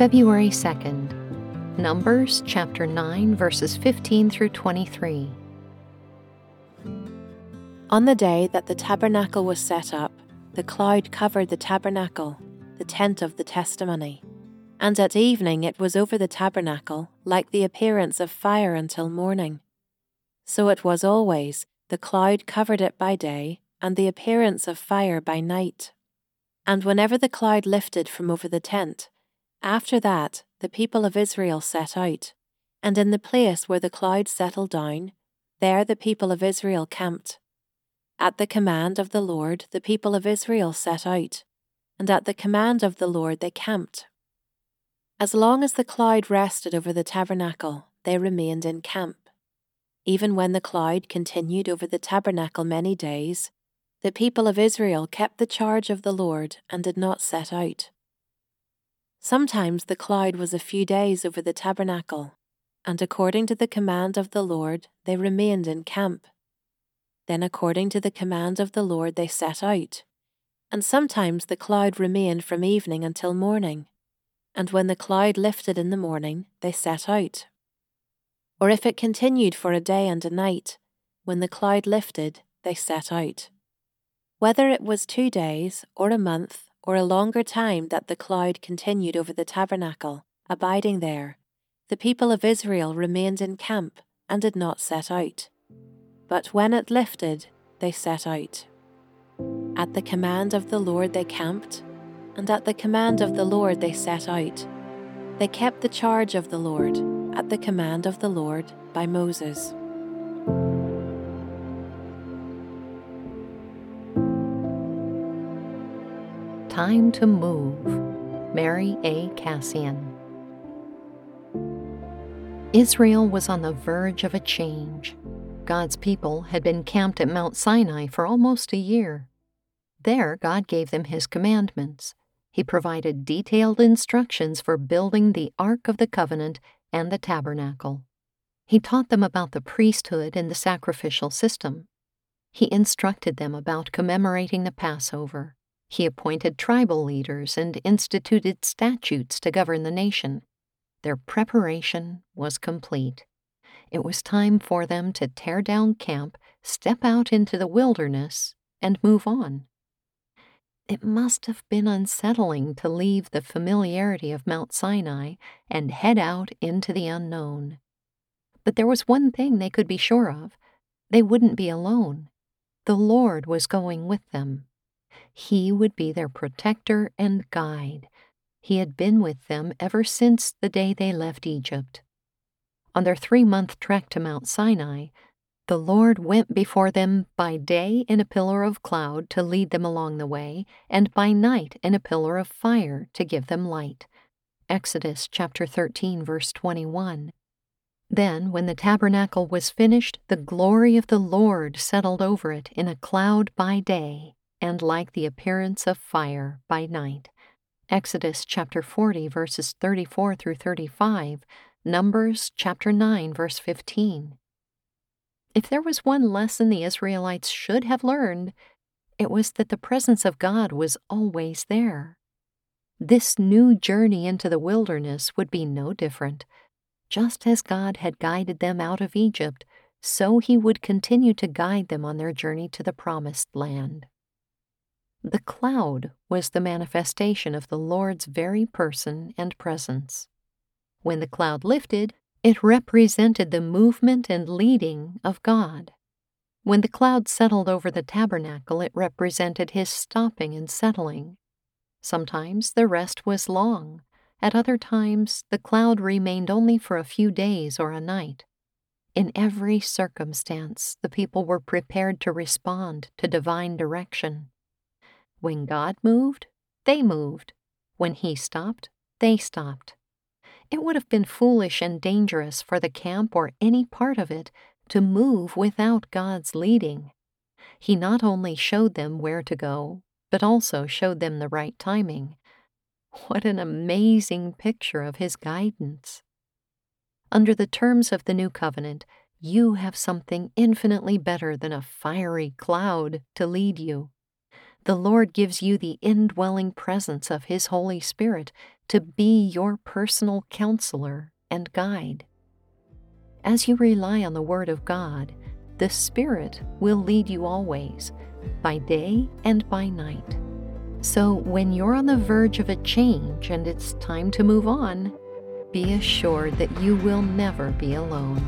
February 2nd, Numbers chapter 9, verses 15 through 23. On the day that the tabernacle was set up, the cloud covered the tabernacle, the tent of the testimony. And at evening it was over the tabernacle like the appearance of fire until morning. So it was always, the cloud covered it by day, and the appearance of fire by night. And whenever the cloud lifted from over the tent, after that, the people of Israel set out, and in the place where the cloud settled down, there the people of Israel camped. At the command of the Lord, the people of Israel set out, and at the command of the Lord they camped. As long as the cloud rested over the tabernacle, they remained in camp. Even when the cloud continued over the tabernacle many days, the people of Israel kept the charge of the Lord and did not set out. Sometimes the cloud was a few days over the tabernacle, and according to the command of the Lord, they remained in camp. Then, according to the command of the Lord, they set out. And sometimes the cloud remained from evening until morning, and when the cloud lifted in the morning, they set out. Or if it continued for a day and a night, when the cloud lifted, they set out. Whether it was two days, or a month, or a longer time that the cloud continued over the tabernacle, abiding there, the people of Israel remained in camp and did not set out. But when it lifted, they set out. At the command of the Lord they camped, and at the command of the Lord they set out. They kept the charge of the Lord, at the command of the Lord by Moses. Time to Move, Mary A. Kassian. Israel was on the verge of a change. God's people had been camped at Mount Sinai for almost a year. There, God gave them His commandments. He provided detailed instructions for building the Ark of the Covenant and the tabernacle. He taught them about the priesthood and the sacrificial system. He instructed them about commemorating the Passover. He appointed tribal leaders and instituted statutes to govern the nation. Their preparation was complete. It was time for them to tear down camp, step out into the wilderness, and move on. It must have been unsettling to leave the familiarity of Mount Sinai and head out into the unknown. But there was one thing they could be sure of they wouldn't be alone. The Lord was going with them. He would be their protector and guide. He had been with them ever since the day they left Egypt. On their three month trek to Mount Sinai, the Lord went before them by day in a pillar of cloud to lead them along the way, and by night in a pillar of fire to give them light. Exodus chapter 13 verse 21. Then, when the tabernacle was finished, the glory of the Lord settled over it in a cloud by day and like the appearance of fire by night. Exodus chapter 40, verses 34 through 35, Numbers chapter 9, verse 15. If there was one lesson the Israelites should have learned, it was that the presence of God was always there. This new journey into the wilderness would be no different. Just as God had guided them out of Egypt, so he would continue to guide them on their journey to the promised land. The cloud was the manifestation of the Lord's very person and presence. When the cloud lifted, it represented the movement and leading of God. When the cloud settled over the tabernacle, it represented his stopping and settling. Sometimes the rest was long. At other times, the cloud remained only for a few days or a night. In every circumstance, the people were prepared to respond to divine direction. When God moved, they moved. When He stopped, they stopped. It would have been foolish and dangerous for the camp or any part of it to move without God's leading. He not only showed them where to go, but also showed them the right timing. What an amazing picture of His guidance! Under the terms of the new covenant, you have something infinitely better than a fiery cloud to lead you. The Lord gives you the indwelling presence of His Holy Spirit to be your personal counselor and guide. As you rely on the Word of God, the Spirit will lead you always, by day and by night. So when you're on the verge of a change and it's time to move on, be assured that you will never be alone.